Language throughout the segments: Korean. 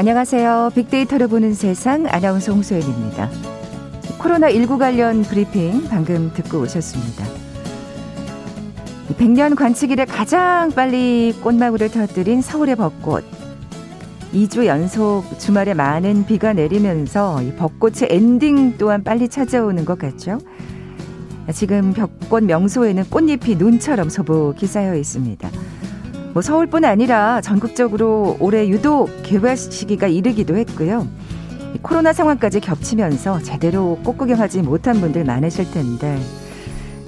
안녕하세요. 빅데이터를 보는 세상 아나운서 홍소연입니다. 코로나19 관련 브리핑 방금 듣고 오셨습니다. 100년 관측 이래 가장 빨리 꽃망울을 터뜨린 서울의 벚꽃. 2주 연속 주말에 많은 비가 내리면서 이 벚꽃의 엔딩 또한 빨리 찾아오는 것 같죠? 지금 벚꽃 명소에는 꽃잎이 눈처럼 소복히 쌓여 있습니다. 뭐 서울뿐 아니라 전국적으로 올해 유독 개화 시기가 이르기도 했고요. 코로나 상황까지 겹치면서 제대로 꽃 구경하지 못한 분들 많으실 텐데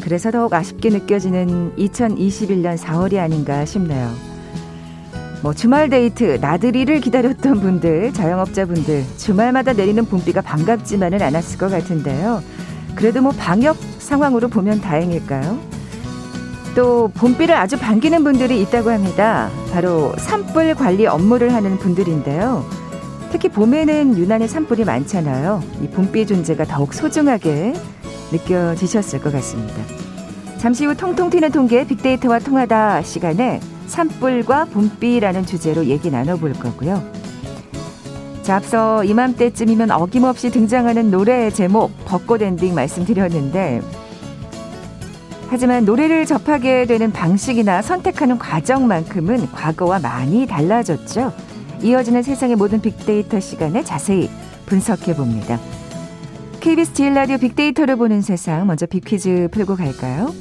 그래서 더욱 아쉽게 느껴지는 2021년 4월이 아닌가 싶네요. 뭐 주말 데이트, 나들이를 기다렸던 분들, 자영업자분들 주말마다 내리는 봄비가 반갑지만은 않았을 것 같은데요. 그래도 뭐 방역 상황으로 보면 다행일까요? 또 봄비를 아주 반기는 분들이 있다고 합니다. 바로 산불 관리 업무를 하는 분들인데요. 특히 봄에는 유난히 산불이 많잖아요. 이 봄비 존재가 더욱 소중하게 느껴지셨을 것 같습니다. 잠시 후 통통 튀는 통계 빅데이터와 통하다 시간에 산불과 봄비라는 주제로 얘기 나눠볼 거고요. 자, 앞서 이맘때쯤이면 어김없이 등장하는 노래 제목 벚꽃 엔딩 말씀드렸는데 하지만 노래를 접하게 되는 방식이나 선택하는 과정만큼은 과거와 많이 달라졌죠. 이어지는 세상의 모든 빅데이터 시간에 자세히 분석해 봅니다. KBS 제일 라디오 빅데이터를 보는 세상 먼저 빅퀴즈 풀고 갈까요?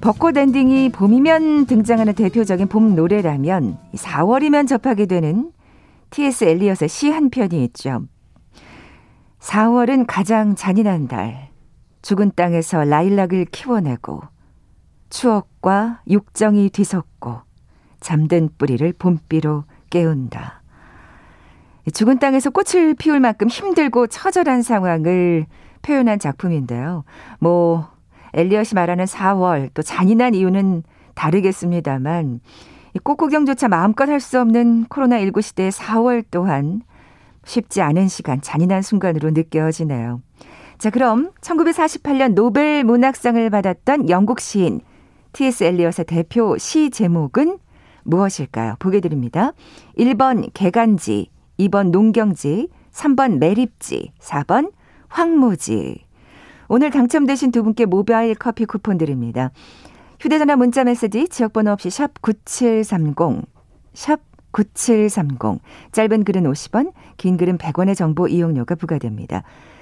벚꽃 엔딩이 봄이면 등장하는 대표적인 봄 노래라면 4월이면 접하게 되는 T.S. 엘리엇의 시 한 편이 있죠. 4월은 가장 잔인한 달. 죽은 땅에서 라일락을 키워내고 추억과 육정이 뒤섞고 잠든 뿌리를 봄비로 깨운다. 죽은 땅에서 꽃을 피울 만큼 힘들고 처절한 상황을 표현한 작품인데요. 뭐 엘리엇이 말하는 4월 또 잔인한 이유는 다르겠습니다만 꽃 구경조차 마음껏 할 수 없는 코로나19 시대의 4월 또한 쉽지 않은 시간, 잔인한 순간으로 느껴지네요. 자, 그럼 1948년 노벨 문학상을 받았던 영국 시인 T.S. 엘리엇의 대표 시 제목은 무엇일까요? 보게 드립니다. 1번 개간지, 2번 농경지, 3번 매립지, 4번 황무지. 오늘 당첨되신 두 분께 모바일 커피 쿠폰 드립니다. 휴대전화 문자 메시지 지역번호 없이 샵 9730, 샵 9730. 짧은 글은 50원, 긴 글은 100원의 정보 이용료가 부과됩니다.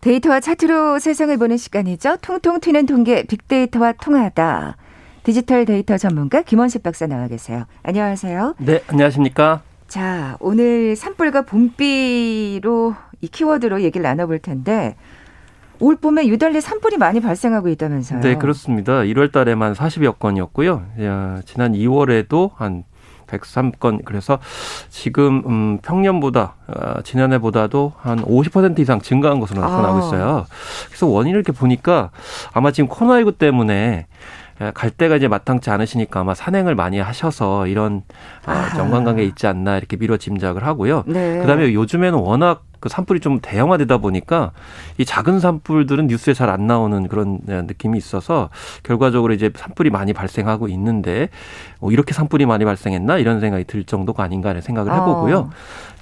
데이터와 차트로 세상을 보는 시간이죠. 통통 튀는 통계 빅데이터와 통하다. 디지털 데이터 전문가 김원식 박사 나와 계세요. 안녕하세요. 네, 안녕하십니까? 자, 오늘 산불과 봄비로 이 키워드로 얘기를 나눠볼 텐데 올 봄에 유달리 산불이 많이 발생하고 있다면서요? 네, 그렇습니다. 1월 달에만 40여 건이었고요. 야, 지난 2월에도 한 103건 그래서 지금 음 평년보다 어, 지난해보다도 한 50% 이상 증가한 것으로 나타나고 아. 있어요. 그래서 원인을 이렇게 보니까 아마 지금 코로나19 때문에 갈 때가 이제 마땅치 않으시니까 아마 산행을 많이 하셔서 이런 어, 정관관계 있지 않나 이렇게 미뤄 짐작을 하고요. 네. 그다음에 요즘에는 워낙 그 산불이 좀 대형화되다 보니까 이 작은 산불들은 뉴스에 잘 안 나오는 그런 네, 느낌이 있어서 결과적으로 이제 산불이 많이 발생하고 있는데 뭐 이렇게 산불이 많이 발생했나 이런 생각이 들 정도가 아닌가 하는 생각을 해보고요. 어.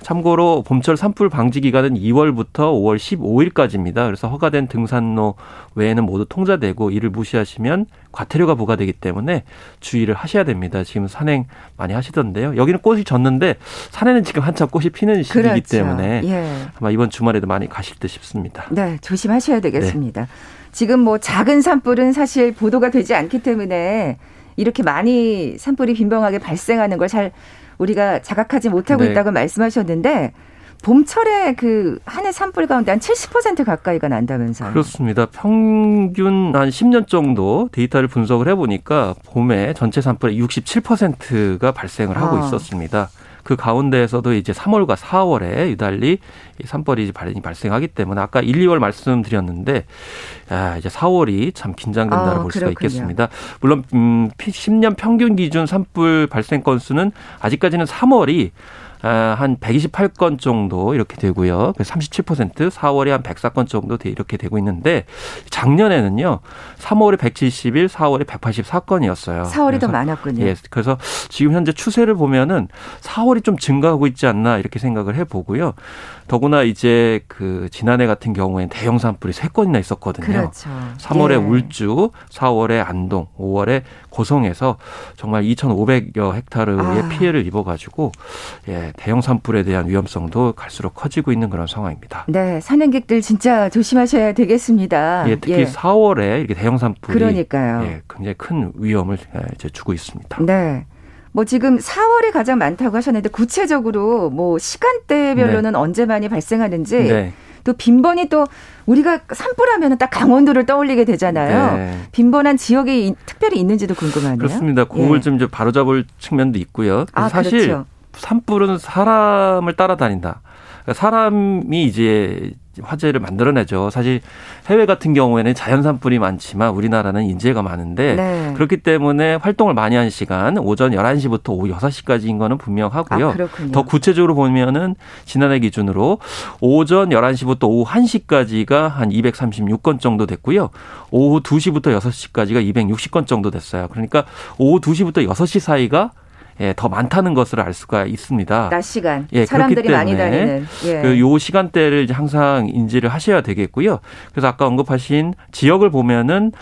참고로 봄철 산불 방지 기간은 2월부터 5월 15일까지입니다. 그래서 허가된 등산로 외에는 모두 통제되고 이를 무시하시면 과태료가 부과되기 때문에 주의를 하셔야 됩니다. 지금 산행 많이 하시던데요. 여기는 꽃이 졌는데 산에는 지금 한참 꽃이 피는 시기이기 그렇죠. 때문에 예. 아마 이번 주말에도 많이 가실 듯 싶습니다. 네, 조심하셔야 되겠습니다. 네. 지금 뭐 작은 산불은 사실 보도가 되지 않기 때문에 이렇게 많이 산불이 빈번하게 발생하는 걸 잘 우리가 자각하지 못하고 네. 있다고 말씀하셨는데 봄철에 그 한 해 산불 가운데 한 70% 가까이가 난다면서요. 그렇습니다. 평균 한 10년 정도 데이터를 분석을 해보니까 봄에 전체 산불의 67%가 발생을 하고 아. 있었습니다. 그 가운데에서도 이제 3월과 4월에 유달리 산불이 발생이 발생하기 때문에 아까 1, 2월 말씀드렸는데 아, 이제 4월이 참 긴장된다고 어, 볼 수가 있겠습니다. 물론 음 10년 평균 기준 산불 발생 건수는 아직까지는 3월이 아, 한 128건 정도 이렇게 되고요. 37% 4월에 한 104건 정도 이렇게 되고 있는데 작년에는요. 3월에 171, 4월에 184건이었어요. 4월이 더 많았군요. 예. 그래서 지금 현재 추세를 보면은 4월이 좀 증가하고 있지 않나 이렇게 생각을 해 보고요. 더구나 이제 그 지난해 같은 경우에는 대형 산불이 세 건이나 있었거든요. 그렇죠. 3월에 예. 울주, 4월에 안동, 5월에 고성에서 정말 2,500여 헥타르의 아. 피해를 입어 가지고 예, 대형 산불에 대한 위험성도 갈수록 커지고 있는 그런 상황입니다. 네, 산행객들 진짜 조심하셔야 되겠습니다. 예, 특히 예. 4월에 이렇게 대형 산불이 그러니까요. 예, 굉장히 큰 위험을 예, 이제 주고 있습니다. 네. 뭐 지금 4월이 가장 많다고 하셨는데 구체적으로 뭐 시간대별로는 네. 언제 많이 발생하는지 네. 또 빈번히 또 우리가 산불하면 딱 강원도를 떠올리게 되잖아요. 네. 빈번한 지역이 특별히 있는지도 궁금하네요. 그렇습니다. 그걸 예. 좀 이제 바로잡을 측면도 있고요. 아, 사실 그렇죠. 산불은 사람을 따라다닌다. 그러니까 사람이 이제 화재를 만들어내죠. 사실 해외 같은 경우에는 자연 산불이 많지만 우리나라는 인재가 많은데 네. 그렇기 때문에 활동을 많이 한 시간 오전 11시부터 오후 6시까지인 거는 분명하고요. 아, 더 구체적으로 보면은 지난해 기준으로 오전 11시부터 오후 1시까지가 한 236건 정도 됐고요. 오후 2시부터 6시까지가 260건 정도 됐어요. 그러니까 오후 2시부터 6시 사이가 예, 더 많다는 것을 알 수가 있습니다. 낮 시간 예, 사람들이 많이 다니는 예. 그요 시간대를 이제 항상 인지를 하셔야 되겠고요. 그래서 아까 언급하신 지역을 보면은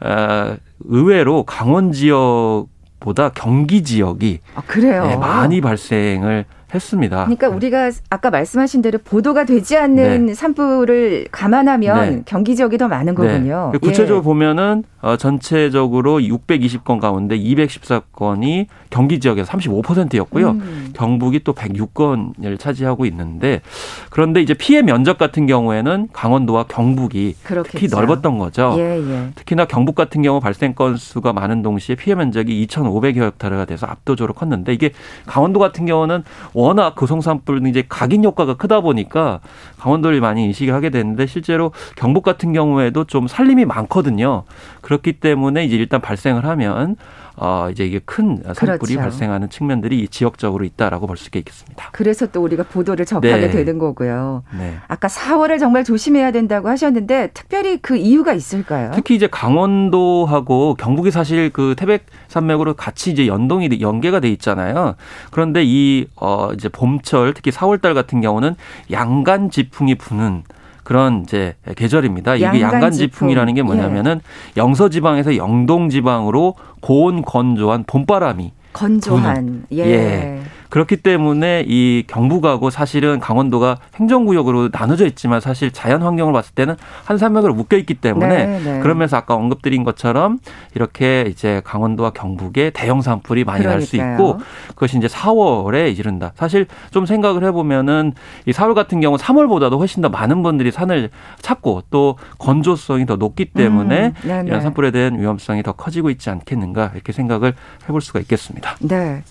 어, 의외로 강원 지역 보다 경기 지역이 아, 그래요. 예, 많이 발생을 했습니다. 그러니까 우리가 아까 말씀하신 대로 보도가 되지 않는 네. 산불을 감안하면 네. 경기 지역이 더 많은 거군요. 네. 구체적으로 예. 보면은 어, 전체적으로 620건 가운데 214건이 경기 지역에서 35%였고요. 음. 경북이 또 106건을 차지하고 있는데 그런데 이제 피해 면적 같은 경우에는 강원도와 경북이 그렇겠죠. 특히 넓었던 거죠. 예, 예. 특히나 경북 같은 경우 발생 건수가 많은 동시에 피해 면적이 2,500여 헥타르가 돼서 압도적으로 컸는데 이게 강원도 같은 경우는 워낙 고성산불은 이제 각인 효과가 크다 보니까 강원도를 많이 인식을 하게 되는데 실제로 경북 같은 경우에도 좀 산림이 많거든요. 그렇기 때문에 이제 일단 발생을 하면 어 이제 이게 큰 산불이 그렇죠. 발생하는 측면들이 지역적으로 있다라고 볼 수 있겠습니다. 그래서 또 우리가 보도를 접하게 네. 되는 거고요. 네. 아까 4월을 정말 조심해야 된다고 하셨는데 특별히 그 이유가 있을까요? 특히 이제 강원도하고 경북이 사실 그 태백 산맥으로 같이 이제 연동이 연계가 돼 있잖아요. 그런데 이 어 이제 봄철 특히 4월 달 같은 경우는 양간 지풍이 부는 그런 이제 계절입니다. 이게 양간 지풍이라는 게 뭐냐면은 예. 영서 지방에서 영동 지방으로 고온 건조한 봄바람이 건조한 예. 예. 그렇기 때문에 이 경북하고 사실은 강원도가 행정구역으로 나눠져 있지만 사실 자연 환경을 봤을 때는 한 산맥으로 묶여 있기 때문에 네, 네. 그러면서 아까 언급드린 것처럼 이렇게 이제 강원도와 경북에 대형 산불이 많이 날 수 있고 그것이 이제 4월에 이른다. 사실 좀 생각을 해보면은 이 4월 같은 경우 3월보다도 훨씬 더 많은 분들이 산을 찾고 또 건조성이 더 높기 때문에 음, 네, 이런 산불에 대한 위험성이 더 커지고 있지 않겠는가 이렇게 생각을 해볼 수가 있겠습니다. 네.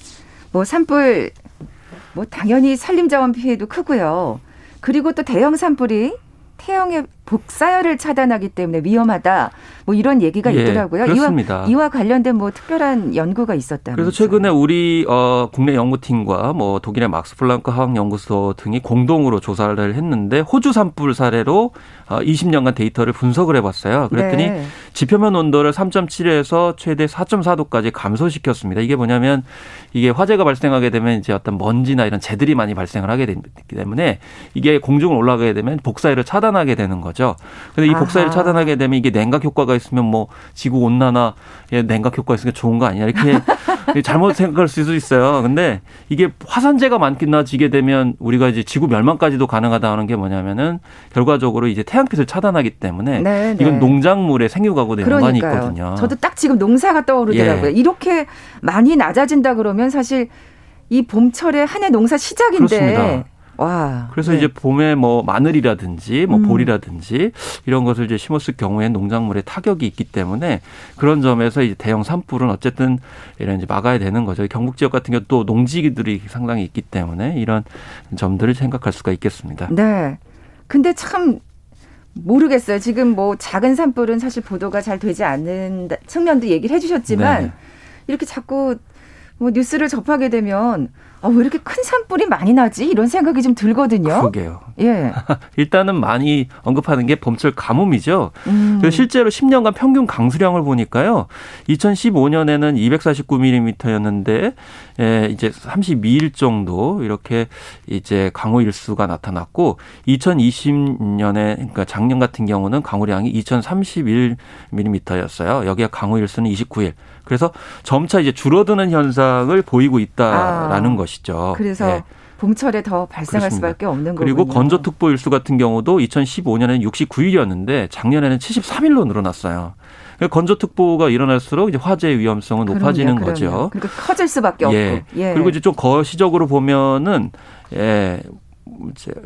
뭐 산불 뭐 당연히 산림자원 피해도 크고요. 그리고 또 대형 산불이 태형의 복사열을 차단하기 때문에 위험하다. 뭐 이런 얘기가 예, 있더라고요. 그렇습니다. 이와, 이와 관련된 뭐 특별한 연구가 있었다면서. 그래서 최근에 우리 어 국내 연구팀과 뭐 독일의 막스 플랑크 화학 연구소 등이 공동으로 조사를 했는데 호주 산불 사례로 어 20년간 데이터를 분석을 해 봤어요. 그랬더니 네. 지표면 온도를 3.7에서 최대 4.4도까지 감소시켰습니다. 이게 뭐냐면 이게 화재가 발생하게 되면 이제 어떤 먼지나 이런 재들이 많이 발생을 하게 되기 때문에 이게 공중을 올라가게 되면 복사열을 차단하게 되는 거죠. 근데 이 복사열을 차단하게 되면 이게 냉각 효과가 있으면 뭐 지구 온난화에 냉각 효과 있으니까 좋은 거 아니냐 이렇게 잘못 생각할 수도 있어요. 근데 이게 화산재가 많기나지게 되면 우리가 이제 지구 멸망까지도 가능하다는 게 뭐냐면은 결과적으로 이제 태양빛을 차단하기 때문에 네, 네. 이건 농작물의 생육하고 도 연관이 있거든요. 저도 딱 지금 농사가 떠오르더라고요. 예. 이렇게 많이 낮아진다 그러면 사실 이 봄철에 한 해 농사 시작인데 그렇습니다. 와. 그래서 네. 이제 봄에 뭐 마늘이라든지 뭐 음. 보리라든지 이런 것을 이제 심었을 경우에 농작물에 타격이 있기 때문에 그런 점에서 이제 대형 산불은 어쨌든 이런 이제 막아야 되는 거죠. 경북 지역 같은 경우 또 농지들이 상당히 있기 때문에 이런 점들을 생각할 수가 있겠습니다. 네. 근데 참 모르겠어요. 지금 뭐 작은 산불은 사실 보도가 잘 되지 않는 측면도 얘기를 해주셨지만 네. 이렇게 자꾸 뭐 뉴스를 접하게 되면 아, 왜 이렇게 큰 산불이 많이 나지? 이런 생각이 좀 들거든요. 그러게요. 예. 일단은 많이 언급하는 게 봄철 가뭄이죠. 음. 실제로 10년간 평균 강수량을 보니까요. 2015년에는 249mm였는데 예, 이제 32일 정도 이렇게 이제 강우 일수가 나타났고 2020년에 그러니까 작년 같은 경우는 강우량이 2031mm였어요. 여기에 강우 일수는 29일. 그래서 점차 이제 줄어드는 현상을 보이고 있다라는 아, 것이죠. 그래서 예. 봄철에 더 발생할 그렇습니다. 수밖에 없는 거군요. 그리고 건조특보 일수 같은 경우도 2015년에는 69일이었는데 작년에는 73일로 늘어났어요. 그러니까 건조특보가 일어날수록 이제 화재 위험성은 높아지는 그럼요, 거죠. 그러니까 커질 수밖에 없고. 예. 예. 그리고 이제 좀 거시적으로 보면은 예.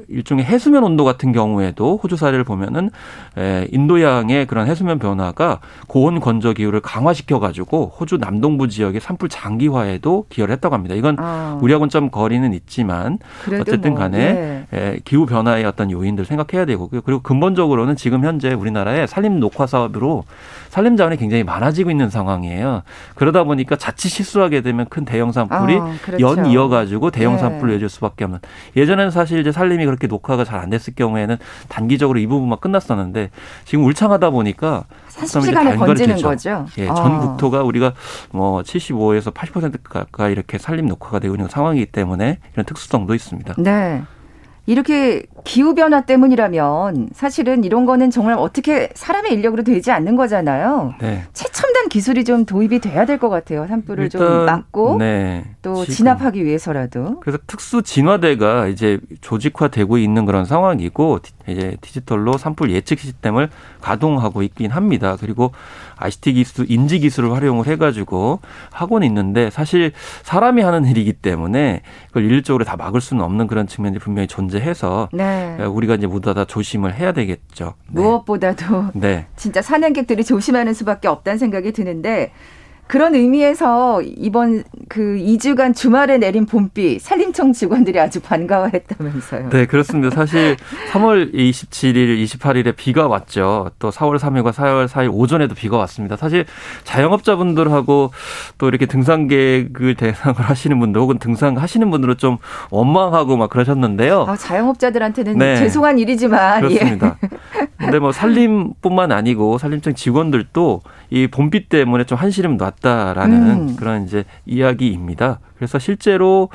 일종의 해수면 온도 같은 경우에도 호주 사례를 보면은 에, 인도양의 그런 해수면 변화가 고온 건조 기후를 강화시켜 가지고 호주 남동부 지역의 산불 장기화에도 기여를 했다고 합니다. 이건 아, 우리하고는 좀 거리는 있지만 어쨌든 뭐, 간에 예. 예, 기후 변화의 어떤 요인들 생각해야 되고요. 그리고 근본적으로는 지금 현재 우리나라의 산림 녹화 사업으로 산림 자원이 굉장히 많아지고 있는 상황이에요. 그러다 보니까 자칫 실수하게 되면 큰 대형 산불이 아, 그렇죠. 연 이어 가지고 대형 네. 산불을 이어질 수밖에 없는. 예전에는 사실 이제 산림이 그렇게 녹화가 잘 안 됐을 경우에는 단기적으로 이 부분만 끝났었는데 지금 울창하다 보니까 40시간에 발걸이 번지는 되죠. 거죠. 예, 아. 전 국토가 우리가 뭐 75에서 80% 가까이 이렇게 산림 녹화가 되고 있는 상황이기 때문에 이런 특수성도 있습니다. 네. 이렇게 기후 변화 때문이라면 사실은 이런 거는 정말 어떻게 사람의 인력으로 되지 않는 거잖아요. 네. 최첨 단 기술이 좀 도입이 돼야 될 것 같아요. 산불을 좀 막고 네. 또 지금 진압하기 위해서라도. 그래서 특수 진화대가 이제 조직화되고 있는 그런 상황이고 디- 이제 디지털로 산불 예측 시스템을 가동하고 있긴 합니다. 그리고 ICT 기술, 인지 기술을 활용을 해가지고 하고는 있는데 사실 사람이 하는 일이기 때문에 그걸 일률적으로 다 막을 수는 없는 그런 측면이 분명히 존재해서 네. 우리가 이제 모두 다 조심을 해야 되겠죠. 네. 무엇보다도 네. 진짜 산행객들이 조심하는 수밖에 없다는 생각이 드는데 그런 의미에서 이번 그 2주간 주말에 내린 봄비 산림청 직원들이 아주 반가워했다면서요. 네, 그렇습니다. 사실 3월 27일, 28일에 비가 왔죠. 또 4월 3일과 4월 4일 오전에도 비가 왔습니다. 사실 자영업자분들하고 또 이렇게 등산객을 대상으로 하시는 분들 혹은 등산하시는 분들은 좀 원망하고 막 그러셨는데요. 아, 자영업자들한테는 네. 죄송한 일이지만 예. 그렇습니다. 근데 뭐 산림뿐만 아니고 산림청 직원들도 이 봄비 때문에 좀 한시름 놨 다라는 음. 그런 이제 이야기입니다. 그래서 실제로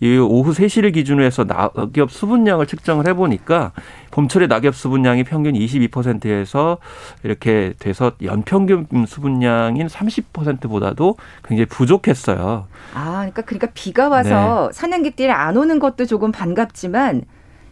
이 오후 3시를 기준으로 해서 낙엽 수분량을 측정을 해보니까 봄철의 낙엽 수분량이 평균 22%에서 이렇게 돼서 연평균 수분량인 30%보다도 굉장히 부족했어요. 아, 그러니까 그러니까 비가 와서 네. 산행객들이 안 오는 것도 조금 반갑지만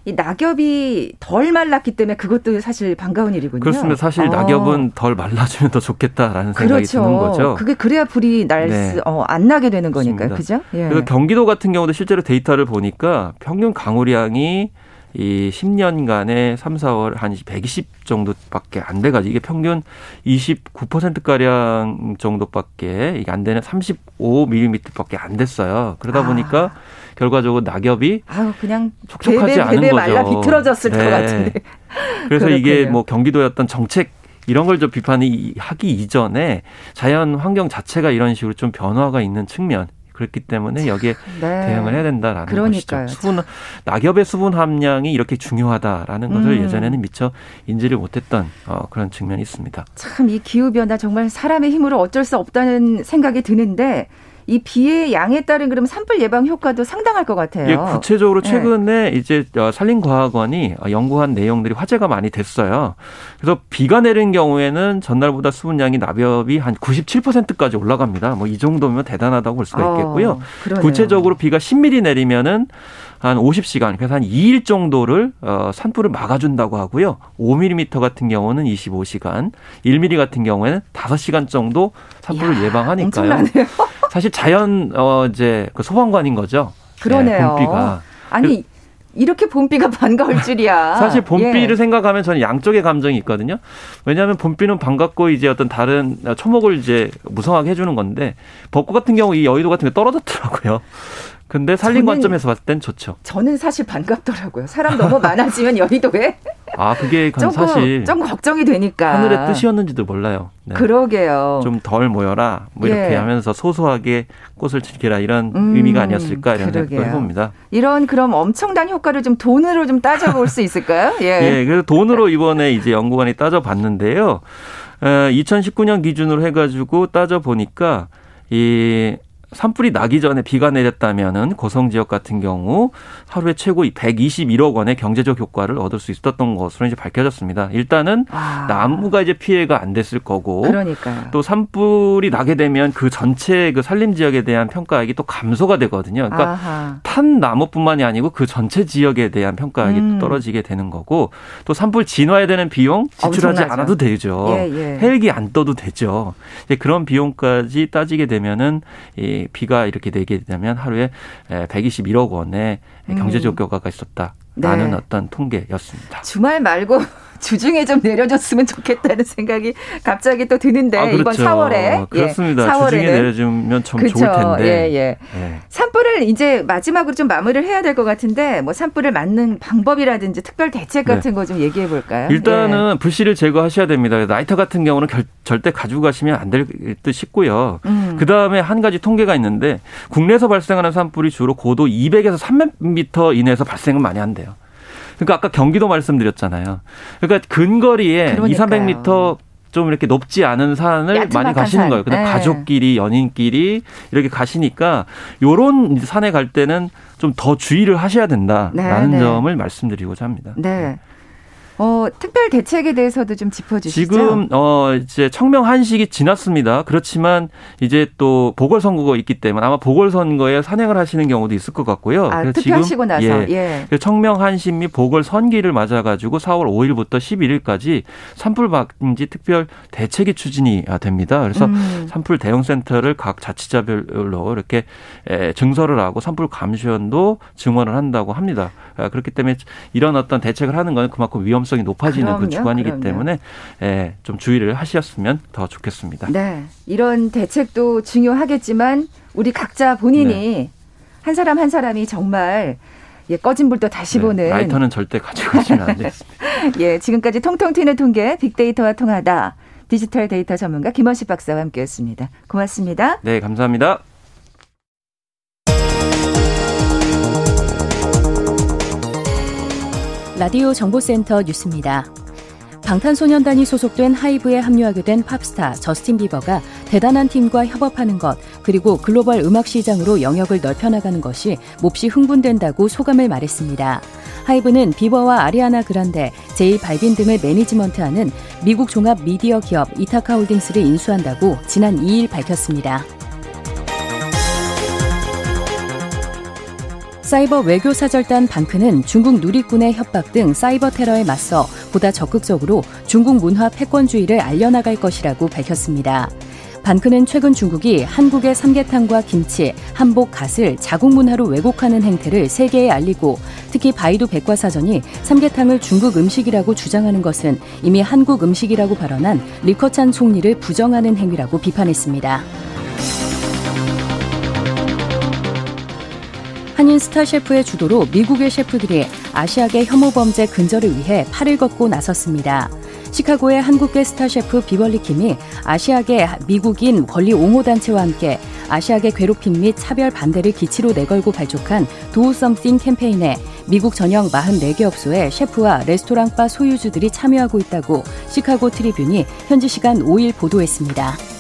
이 낙엽이 덜 말랐기 때문에 그것도 사실 반가운 일이군요. 그렇습니다. 사실 어. 낙엽은 덜 말라주면 더 좋겠다라는 생각이 그렇죠. 드는 거죠. 그게 그래야 불이 날 네. 수, 어, 안 나게 되는 거니까요. 그죠? 예. 그래서 경기도 같은 경우도 실제로 데이터를 보니까 평균 강우량이 이 10년간에 3, 4월 한 120 정도밖에 안 돼가지고 이게 평균 29%가량 정도밖에 이게 안 되는 35mm밖에 안 됐어요. 그러다 아. 보니까 결과적으로 낙엽이 아우 그냥 촉촉하지 베베 않은 베베 거죠. 말라 비틀어졌을 것 네. 같은데. 그래서 이게 그렇군요. 뭐 경기도의 어떤 정책 이런 걸 좀 비판이 하기 이전에 자연 환경 자체가 이런 식으로 좀 변화가 있는 측면 그렇기 때문에 여기에 네. 대응을 해야 된다라는 그러니까요. 것이죠. 수분 낙엽의 수분 함량이 이렇게 중요하다라는 것을 음. 예전에는 미처 인지를 못했던 어, 그런 측면이 있습니다. 참 이 기후 변화 정말 사람의 힘으로 어쩔 수 없다는 생각이 드는데 이 비의 양에 따른 그럼 산불 예방 효과도 상당할 것 같아요. 예, 구체적으로 네. 최근에 이제 어, 산림과학원이 어, 연구한 내용들이 화제가 많이 됐어요. 그래서 비가 내린 경우에는 전날보다 수분량이 낙엽이 한 97%까지 올라갑니다. 뭐 이 정도면 대단하다고 볼 수가 있겠고요. 어, 그러네요. 구체적으로 비가 10mm 내리면은 한 50시간, 그래서 한 2일 정도를 어, 산불을 막아준다고 하고요. 5mm 같은 경우는 25시간, 1mm 같은 경우에는 5시간 정도 산불을 이야, 예방하니까요. 엄청나네요. 사실 자연 어 이제 그 소방관인 거죠. 그러네요. 네, 봄비가. 아니 이렇게 봄비가 반가울 줄이야. 사실 봄비를 예. 생각하면 저는 양쪽의 감정이 있거든요. 왜냐하면 봄비는 반갑고 이제 어떤 다른 초목을 이제 무성하게 해주는 건데 벚꽃 같은 경우 이 여의도 같은 게 떨어졌더라고요. 근데 살림 관점에서 봤을 땐 좋죠. 저는 사실 반갑더라고요. 사람 너무 많아지면 여의도에. 아, 그게 조금, 사실 좀 걱정이 되니까. 하늘의 뜻이었는지도 몰라요. 네. 그러게요. 좀 덜 모여라. 뭐 이렇게 예. 하면서 소소하게 꽃을 즐기라 이런 음, 의미가 아니었을까 이런 생각을 해봅니다. 이런 그럼 엄청난 효과를 좀 돈으로 좀 따져볼 수 있을까요? 예. 예. 그래서 돈으로 이번에 이제 연구관이 따져봤는데요. 2019년 기준으로 해가지고 따져 보니까 이 산불이 나기 전에 비가 내렸다면은 고성 지역 같은 경우 하루에 최고 121억 원의 경제적 효과를 얻을 수 있었던 것으로 이제 밝혀졌습니다. 일단은 아. 나무가 이제 피해가 안 됐을 거고 그러니까요. 또 산불이 나게 되면 그 전체 그 산림 지역에 대한 평가액이 또 감소가 되거든요. 그러니까 아하. 탄 나무뿐만이 아니고 그 전체 지역에 대한 평가액이 음. 떨어지게 되는 거고 또 산불 진화에 되는 비용 지출하지 엄청나죠. 않아도 되죠. 예, 예. 헬기 안 떠도 되죠. 이제 그런 비용까지 따지게 되면은 이 비가 이렇게 되게 되면 하루에 121억 원의 음. 경제적 효과가 있었다라는 네. 어떤 통계였습니다. 주말 말고 주중에 좀 내려줬으면 좋겠다는 생각이 갑자기 또 드는데 아, 그렇죠. 이번 4월에 그렇습니다. 예, 4월에는. 주중에 내려주면 참 그렇죠. 좋을 텐데. 예, 예. 예. 산불을 이제 마지막으로 좀 마무리를 해야 될 것 같은데 뭐 산불을 막는 방법이라든지 특별 대책 같은 네. 거좀 얘기해 볼까요? 일단은 예. 불씨를 제거하셔야 됩니다. 라이터 같은 경우는 결, 절대 가지고 가시면 안 될 듯 싶고요. 음. 그 다음에 한 가지 통계가 있는데 국내에서 발생하는 산불이 주로 고도 200에서 300m 이내에서 발생은 많이 한대요. 그러니까 아까 경기도 말씀드렸잖아요. 그러니까 근거리에 그러니까요. 2, 300m 좀 이렇게 높지 않은 산을 많이 가시는 산. 거예요. 근데 네. 가족끼리, 연인끼리 이렇게 가시니까 요런 산에 갈 때는 좀 더 주의를 하셔야 된다라는 네, 네. 점을 말씀드리고자 합니다. 네. 어, 특별 대책에 대해서도 좀 짚어주시죠. 지금 어 이제 청명 한식이 지났습니다. 그렇지만 이제 또 보궐선거가 있기 때문에 아마 보궐선거에 산행을 하시는 경우도 있을 것 같고요. 아, 그래서 투표하시고 나서 예. 예. 청명 한식 및 보궐선기를 맞아가지고 4월 5일부터 11일까지 산불 방지 특별 대책이 추진이 됩니다. 그래서 음. 산불 대응센터를 각 자치자별로 이렇게 증설을 하고 산불 감시원도 증원을 한다고 합니다. 아, 그렇기 때문에 이런 어떤 대책을 하는 건 그만큼 위험 성이 높아지는 그 그럼요, 그 주관이기 그럼요. 때문에 예, 좀 주의를 하셨으면 더 좋겠습니다. 네, 이런 대책도 중요하겠지만 우리 각자 본인이 네. 한 사람 한 사람이 정말 예, 꺼진 불도 다시 네, 보는 라이터는 절대 가져가시면 안 되겠습니다. 예, 지금까지 통통 튀는 통계 빅데이터와 통하다 디지털 데이터 전문가 김원식 박사와 함께했습니다. 고맙습니다. 네, 감사합니다. 라디오 정보센터 뉴스입니다. 방탄소년단이 소속된 하이브에 합류하게 된 팝스타 저스틴 비버가 대단한 팀과 협업하는 것 그리고 글로벌 음악 시장으로 영역을 넓혀나가는 것이 몹시 흥분된다고 소감을 말했습니다. 하이브는 비버와 아리아나 그란데, 제이 발빈 등을 매니지먼트하는 미국 종합 미디어 기업 이타카 홀딩스를 인수한다고 지난 2일 밝혔습니다. 사이버 외교사절단 방크는 중국 누리꾼의 협박 등 사이버 테러에 맞서 보다 적극적으로 중국 문화 패권주의를 알려나갈 것이라고 밝혔습니다. 반크는 최근 중국이 한국의 삼계탕과 김치, 한복, 갓을 자국 문화로 왜곡하는 행태를 세계에 알리고 특히 바이두 백과사전이 삼계탕을 중국 음식이라고 주장하는 것은 이미 한국 음식이라고 발언한 리커창 총리를 부정하는 행위라고 비판했습니다. 한인 스타 셰프의 주도로 미국의 셰프들이 아시아계 혐오 범죄 근절을 위해 팔을 걷고 나섰습니다. 시카고의 한국계 스타 셰프 비벌리 킴이 아시아계 미국인 권리 옹호 단체와 함께 아시아계 괴롭힘 및 차별 반대를 기치로 내걸고 발족한 Do Something 캠페인에 미국 전역 44개 업소의 셰프와 레스토랑 바 소유주들이 참여하고 있다고 시카고 트리뷴이 현지 시간 5일 보도했습니다.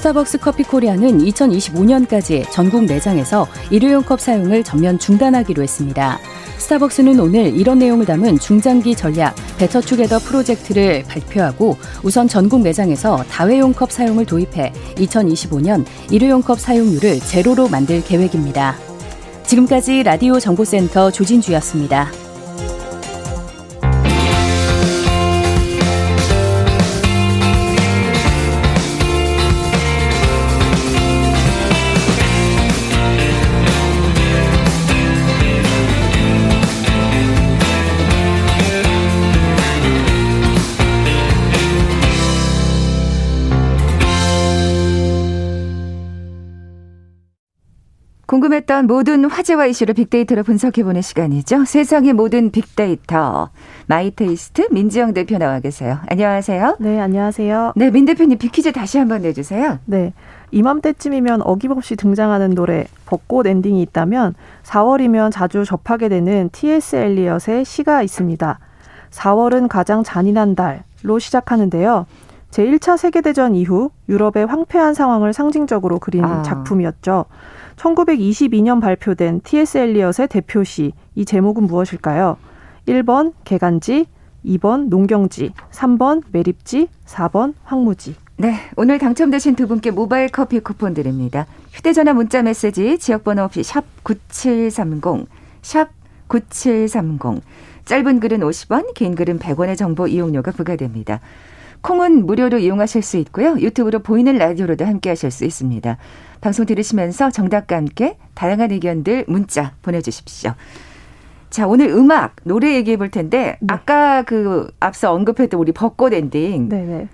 스타벅스 커피 코리아는 2025년까지 전국 매장에서 일회용 컵 사용을 전면 중단하기로 했습니다. 스타벅스는 오늘 이런 내용을 담은 중장기 전략 Better Together 프로젝트를 발표하고 우선 전국 매장에서 다회용 컵 사용을 도입해 2025년 일회용 컵 사용률을 제로로 만들 계획입니다. 지금까지 라디오 정보센터 조진주였습니다. 궁금했던 모든 화제와 이슈를 빅데이터로 분석해보는 시간이죠. 세상의 모든 빅데이터. 마이테이스트 민지영 대표 나와 계세요. 안녕하세요. 네, 안녕하세요. 네, 민 대표님 빅퀴즈 다시 한번 내주세요. 네. 이맘때쯤이면 어김없이 등장하는 노래 벚꽃 엔딩이 있다면 4월이면 자주 접하게 되는 T.S. 엘리엇의 시가 있습니다. 4월은 가장 잔인한 달로 시작하는데요. 제1차 세계대전 이후 유럽의 황폐한 상황을 상징적으로 그린 아. 작품이었죠. 1922년 발표된 T.S. 엘리엇의 대표시, 이 제목은 무엇일까요? 1번 개간지, 2번 농경지, 3번 매립지, 4번 황무지. 네, 오늘 당첨되신 두 분께 모바일 커피 쿠폰 드립니다. 휴대전화 문자 메시지 지역번호 없이 샵 9730, 샵 9730. 짧은 글은 50원, 긴 글은 100원의 정보 이용료가 부과됩니다. 콩은 무료로 이용하실 수 있고요. 유튜브로 보이는 라디오로도 함께 하실 수 있습니다. 방송 들으시면서 정답과 함께 다양한 의견들 문자 보내주십시오. 자, 오늘 음악, 노래 얘기해 볼 텐데, 네. 아까 그 앞서 언급했던 우리 벚꽃 엔딩. 네네. 네.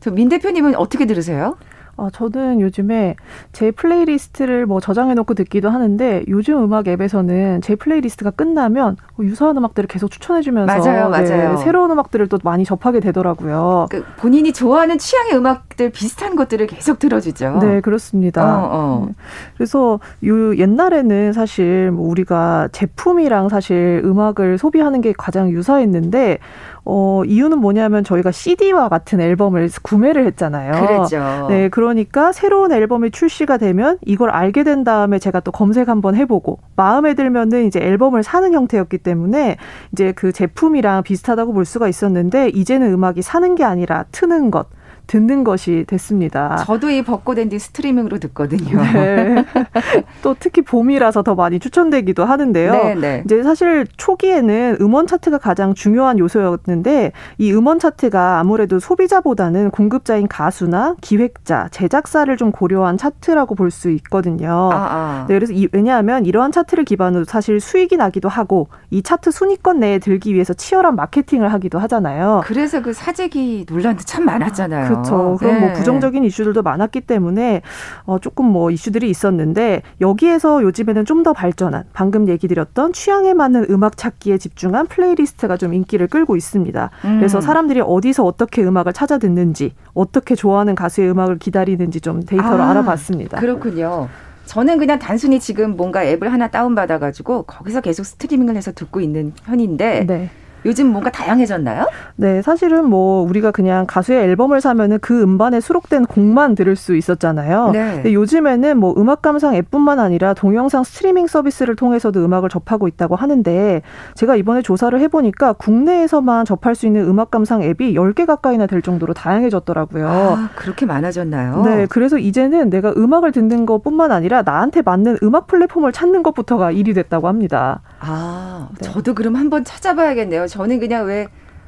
저 민 대표님은 어떻게 들으세요? 아, 저는 요즘에 제 플레이리스트를 뭐 저장해놓고 듣기도 하는데 요즘 음악 앱에서는 제 플레이리스트가 끝나면 뭐 유사한 음악들을 계속 추천해주면서 맞아요, 네, 맞아요. 네, 새로운 음악들을 또 많이 접하게 되더라고요. 그 본인이 좋아하는 취향의 음악들 비슷한 것들을 계속 틀어주죠. 네, 그렇습니다. 어, 어. 네. 그래서 요 옛날에는 사실 뭐 우리가 제품이랑 사실 음악을 소비하는 게 가장 유사했는데 어, 이유는 뭐냐면 저희가 CD와 같은 앨범을 구매를 했잖아요. 그랬죠. 네, 그러니까 새로운 앨범이 출시가 되면 이걸 알게 된 다음에 제가 또 검색 한번 해보고 마음에 들면은 이제 앨범을 사는 형태였기 때문에 이제 그 제품이랑 비슷하다고 볼 수가 있었는데 이제는 음악이 사는 게 아니라 트는 것. 듣는 것이 됐습니다. 저도 이 벚꽃 엔딩 스트리밍으로 듣거든요. 네. 또 특히 봄이라서 더 많이 추천되기도 하는데요. 네, 네. 이제 사실 초기에는 음원 차트가 가장 중요한 요소였는데 이 음원 차트가 아무래도 소비자보다는 공급자인 가수나 기획자, 제작사를 좀 고려한 차트라고 볼 수 있거든요. 아, 아. 네, 그래서 이, 왜냐하면 이러한 차트를 기반으로 사실 수익이 나기도 하고 이 차트 순위권 내에 들기 위해서 치열한 마케팅을 하기도 하잖아요. 그래서 그 사재기 논란도 참 많았잖아요. 그렇죠. 그럼 뭐 네. 뭐 부정적인 이슈들도 많았기 때문에 어 조금 뭐 이슈들이 있었는데 여기에서 요즘에는 좀 더 발전한 방금 얘기 드렸던 취향에 맞는 음악 찾기에 집중한 플레이리스트가 좀 인기를 끌고 있습니다. 음. 그래서 사람들이 어디서 어떻게 음악을 찾아 듣는지, 어떻게 좋아하는 가수의 음악을 기다리는지 좀 데이터로 아, 알아봤습니다. 그렇군요. 저는 그냥 단순히 지금 뭔가 앱을 하나 다운받아가지고 거기서 계속 스트리밍을 해서 듣고 있는 편인데 네. 요즘 뭔가 다양해졌나요? 네, 사실은 뭐 우리가 그냥 가수의 앨범을 사면은 그 음반에 수록된 곡만 들을 수 있었잖아요. 네. 근데 요즘에는 뭐 음악 감상 앱뿐만 아니라 동영상 스트리밍 서비스를 통해서도 음악을 접하고 있다고 하는데 제가 이번에 조사를 해보니까 국내에서만 접할 수 있는 음악 감상 앱이 10개 가까이나 될 정도로 다양해졌더라고요. 아, 그렇게 많아졌나요? 네, 그래서 이제는 내가 음악을 듣는 것뿐만 아니라 나한테 맞는 음악 플랫폼을 찾는 것부터가 일이 됐다고 합니다. 아, 네. 저도 그럼 한번 찾아봐야겠네요. 저는 그냥 왜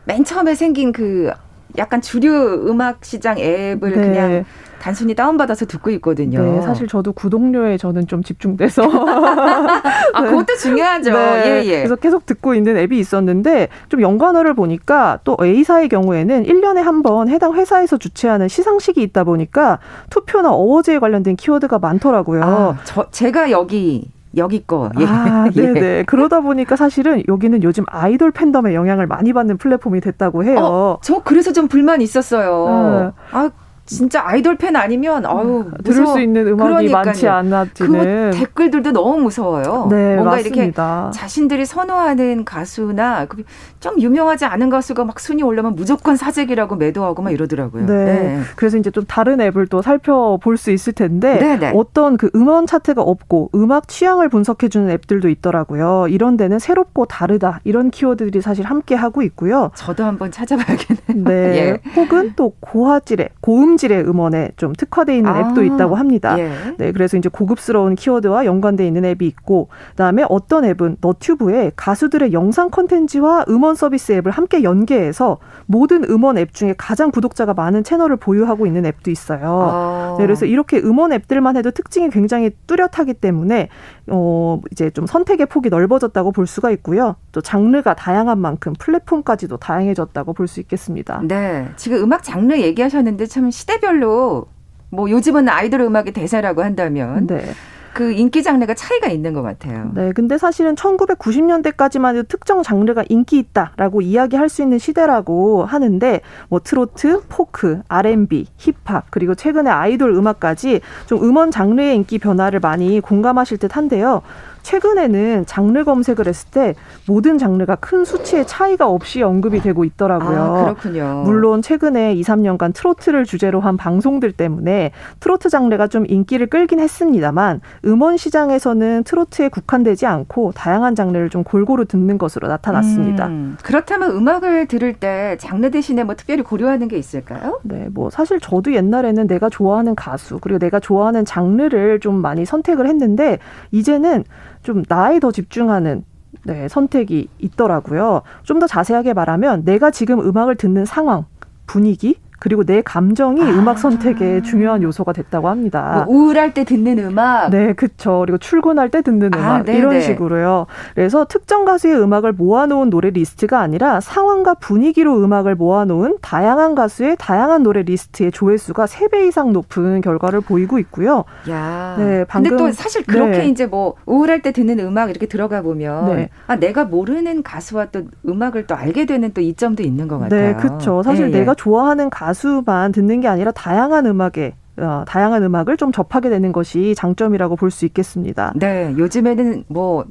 맨 처음에 생긴 그 약간 주류 음악 시장 앱을 네. 그냥 단순히 다운받아서 듣고 있거든요. 네, 사실 저도 구독료에 저는 좀 집중돼서. 아, 그것도 중요하죠. 네, 예, 예. 그래서 계속 듣고 있는 앱이 있었는데 좀 연관어를 보니까 또 A사의 경우에는 1년에 한 번 해당 회사에서 주최하는 시상식이 있다 보니까 투표나 어워즈에 관련된 키워드가 많더라고요. 아, 저, 제가 여기 여기 거. 예. 아, 네네. 예. 그러다 보니까 사실은 여기는 요즘 아이돌 팬덤의 영향을 많이 받는 플랫폼이 됐다고 해요. 어, 저 그래서 좀 불만 있었어요. 네. 아, 진짜 아이돌 팬 아니면 아유 음, 들을 수 있는 음악이 그러니까요. 많지 않았지는 그 댓글들도 너무 무서워요. 네, 뭔가 맞습니다. 이렇게 자신들이 선호하는 가수나 그좀 유명하지 않은 가수가 막 순위 올라면 무조건 사재기라고 매도하고 막 이러더라고요. 네. 네. 그래서 이제 좀 다른 앱을 또 살펴볼 수 있을 텐데 네네. 네. 어떤 그 음원 차트가 없고 음악 취향을 분석해 주는 앱들도 있더라고요. 이런 데는 새롭고 다르다 이런 키워드들이 사실 함께 하고 있고요. 저도 한번 찾아봐야겠네요. 네. 예. 혹은 또 고화질의 고음 고음질의 음원에 좀 특화돼 있는 아, 앱도 있다고 합니다. 예. 네, 그래서 이제 고급스러운 키워드와 연관돼 있는 앱이 있고, 그다음에 어떤 앱은 너튜브에 가수들의 영상 콘텐츠와 음원 서비스 앱을 함께 연계해서 모든 음원 앱 중에 가장 구독자가 많은 채널을 보유하고 있는 앱도 있어요. 아. 네, 그래서 이렇게 음원 앱들만 해도 특징이 굉장히 뚜렷하기 때문에 어 이제 좀 선택의 폭이 넓어졌다고 볼 수가 있고요. 또 장르가 다양한 만큼 플랫폼까지도 다양해졌다고 볼 수 있겠습니다. 네, 지금 음악 장르 얘기하셨는데 참 시 대별로 뭐 요즘은 아이돌 음악의 대세라고 한다면 네. 그 인기 장르가 차이가 있는 것 같아요. 네, 근데 사실은 1990년대까지만 해도 특정 장르가 인기 있다라고 이야기할 수 있는 시대라고 하는데 뭐 트로트, 포크, R&B, 힙합 그리고 최근에 아이돌 음악까지 좀 음원 장르의 인기 변화를 많이 공감하실 듯한데요. 최근에는 장르 검색을 했을 때 모든 장르가 큰 수치의 차이가 없이 언급이 되고 있더라고요. 아, 그렇군요. 물론 최근에 2, 3년간 트로트를 주제로 한 방송들 때문에 트로트 장르가 좀 인기를 끌긴 했습니다만 음원 시장에서는 트로트에 국한되지 않고 다양한 장르를 좀 골고루 듣는 것으로 나타났습니다. 음, 그렇다면 음악을 들을 때 장르 대신에 뭐 특별히 고려하는 게 있을까요? 네, 뭐 사실 저도 옛날에는 내가 좋아하는 가수 그리고 내가 좋아하는 장르를 좀 많이 선택을 했는데 이제는 좀 나에 더 집중하는 네, 선택이 있더라고요. 좀 더 자세하게 말하면 내가 지금 음악을 듣는 상황, 분위기, 그리고 내 감정이 아. 음악 선택의 중요한 요소가 됐다고 합니다. 뭐 우울할 때 듣는 음악. 네, 그렇죠. 그리고 출근할 때 듣는 아, 음악 아, 이런 식으로요. 그래서 특정 가수의 음악을 모아놓은 노래 리스트가 아니라 상황과 분위기로 음악을 모아놓은 다양한 가수의 다양한 노래 리스트의 조회수가 3배 이상 높은 결과를 보이고 있고요. 야. 네, 방금 근데 또 사실 그렇게 네. 이제 뭐 우울할 때 듣는 음악 이렇게 들어가 보면 네. 아 내가 모르는 가수와 또 음악을 또 알게 되는 또 이점도 있는 것 네, 같아요. 네, 그렇죠. 사실 예, 내가 좋아하는 가수 가수만 듣는 게 아니라 다양한 음악에 어, 다양한 음악을 좀 접하게 되는 것이 장점이라고 볼 수 있겠습니다. 네, 요즘에는 뭐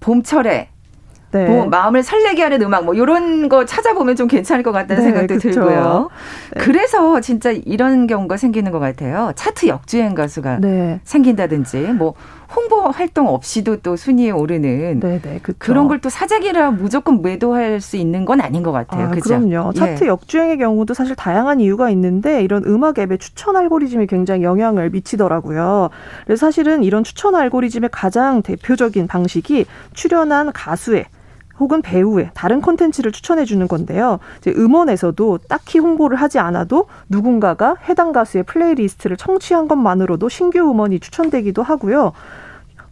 봄철에 네. 뭐 마음을 설레게 하는 음악 뭐 이런 거 찾아보면 좀 괜찮을 것 같다는 네, 생각도 그쵸. 들고요. 네. 그래서 진짜 이런 경우가 생기는 것 같아요. 차트 역주행 가수가 네. 생긴다든지 뭐 홍보 활동 없이도 또 순위에 오르는 네네, 그런 걸 또 사재기라 무조건 매도할 수 있는 건 아닌 것 같아요. 아, 그죠? 그럼요. 차트 예. 역주행의 경우도 사실 다양한 이유가 있는데 이런 음악 앱의 추천 알고리즘이 굉장히 영향을 미치더라고요. 그래서 사실은 이런 추천 알고리즘의 가장 대표적인 방식이 출연한 가수의 혹은 배우의 다른 콘텐츠를 추천해 주는 건데요. 음원에서도 딱히 홍보를 하지 않아도 누군가가 해당 가수의 플레이리스트를 청취한 것만으로도 신규 음원이 추천되기도 하고요.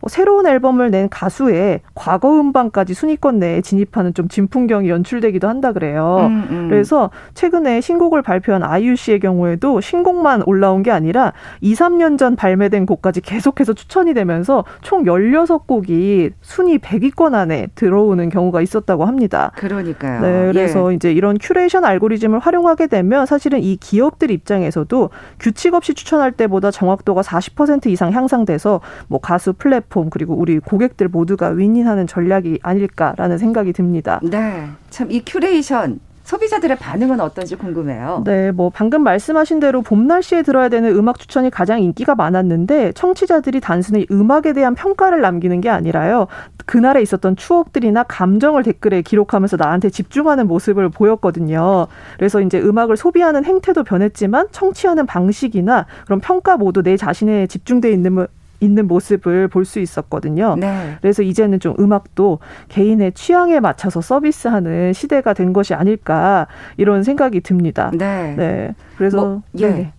뭐 새로운 앨범을 낸 가수의 과거 음반까지 순위권 내에 진입하는 좀 진풍경이 연출되기도 한다 그래요. 음, 음. 그래서 최근에 신곡을 발표한 아이유 씨의 경우에도 신곡만 올라온 게 아니라 2, 3년 전 발매된 곡까지 계속해서 추천이 되면서 총 16곡이 순위 100위권 안에 들어오는 경우가 있었다고 합니다. 그러니까요. 네, 그래서 예. 이제 이런 큐레이션 알고리즘을 활용하게 되면 사실은 이 기업들 입장에서도 규칙 없이 추천할 때보다 정확도가 40% 이상 향상돼서 뭐 가수 플랫 플랫폼 그리고 우리 고객들 모두가 윈윈하는 전략이 아닐까라는 생각이 듭니다. 네. 참 이 큐레이션 소비자들의 반응은 어떤지 궁금해요. 네, 뭐 방금 말씀하신 대로 봄 날씨에 들어야 되는 음악 추천이 가장 인기가 많았는데 청취자들이 단순히 음악에 대한 평가를 남기는 게 아니라요. 그날에 있었던 추억들이나 감정을 댓글에 기록하면서 나한테 집중하는 모습을 보였거든요. 그래서 이제 음악을 소비하는 행태도 변했지만 청취하는 방식이나 그런 평가 모두 내 자신에 집중돼 있는 있는 모습을 볼 수 있었거든요. 네. 그래서 이제는 좀 음악도 개인의 취향에 맞춰서 서비스하는 시대가 된 것이 아닐까 이런 생각이 듭니다. 네. 네. 그래서 뭐, 예. 네.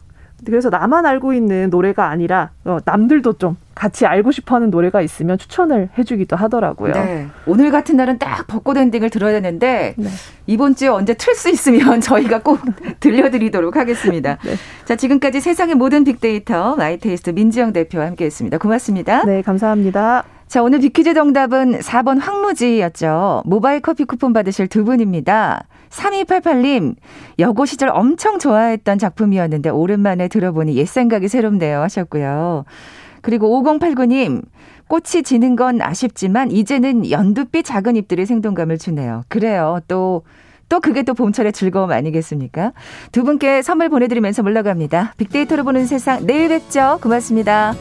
그래서 나만 알고 있는 노래가 아니라 어, 남들도 좀 같이 알고 싶어하는 노래가 있으면 추천을 해주기도 하더라고요. 네. 오늘 같은 날은 딱 벚꽃 엔딩을 들어야 되는데 네. 이번 주에 언제 틀 수 있으면 저희가 꼭 들려드리도록 하겠습니다. 네. 자 지금까지 세상의 모든 빅데이터 마이테이스트 민지영 대표와 함께했습니다. 고맙습니다. 네, 감사합니다. 자, 오늘 비퀴즈 정답은 4번 황무지였죠. 모바일 커피 쿠폰 받으실 두 분입니다. 3288님, 여고 시절 엄청 좋아했던 작품이었는데 오랜만에 들어보니 옛 생각이 새롭네요 하셨고요. 그리고 5089님, 꽃이 지는 건 아쉽지만 이제는 연두빛 작은 잎들이 생동감을 주네요. 그래요. 또, 또 그게 또 봄철의 즐거움 아니겠습니까? 두 분께 선물 보내드리면서 물러갑니다. 빅데이터로 보는 세상 내일 뵙죠. 고맙습니다.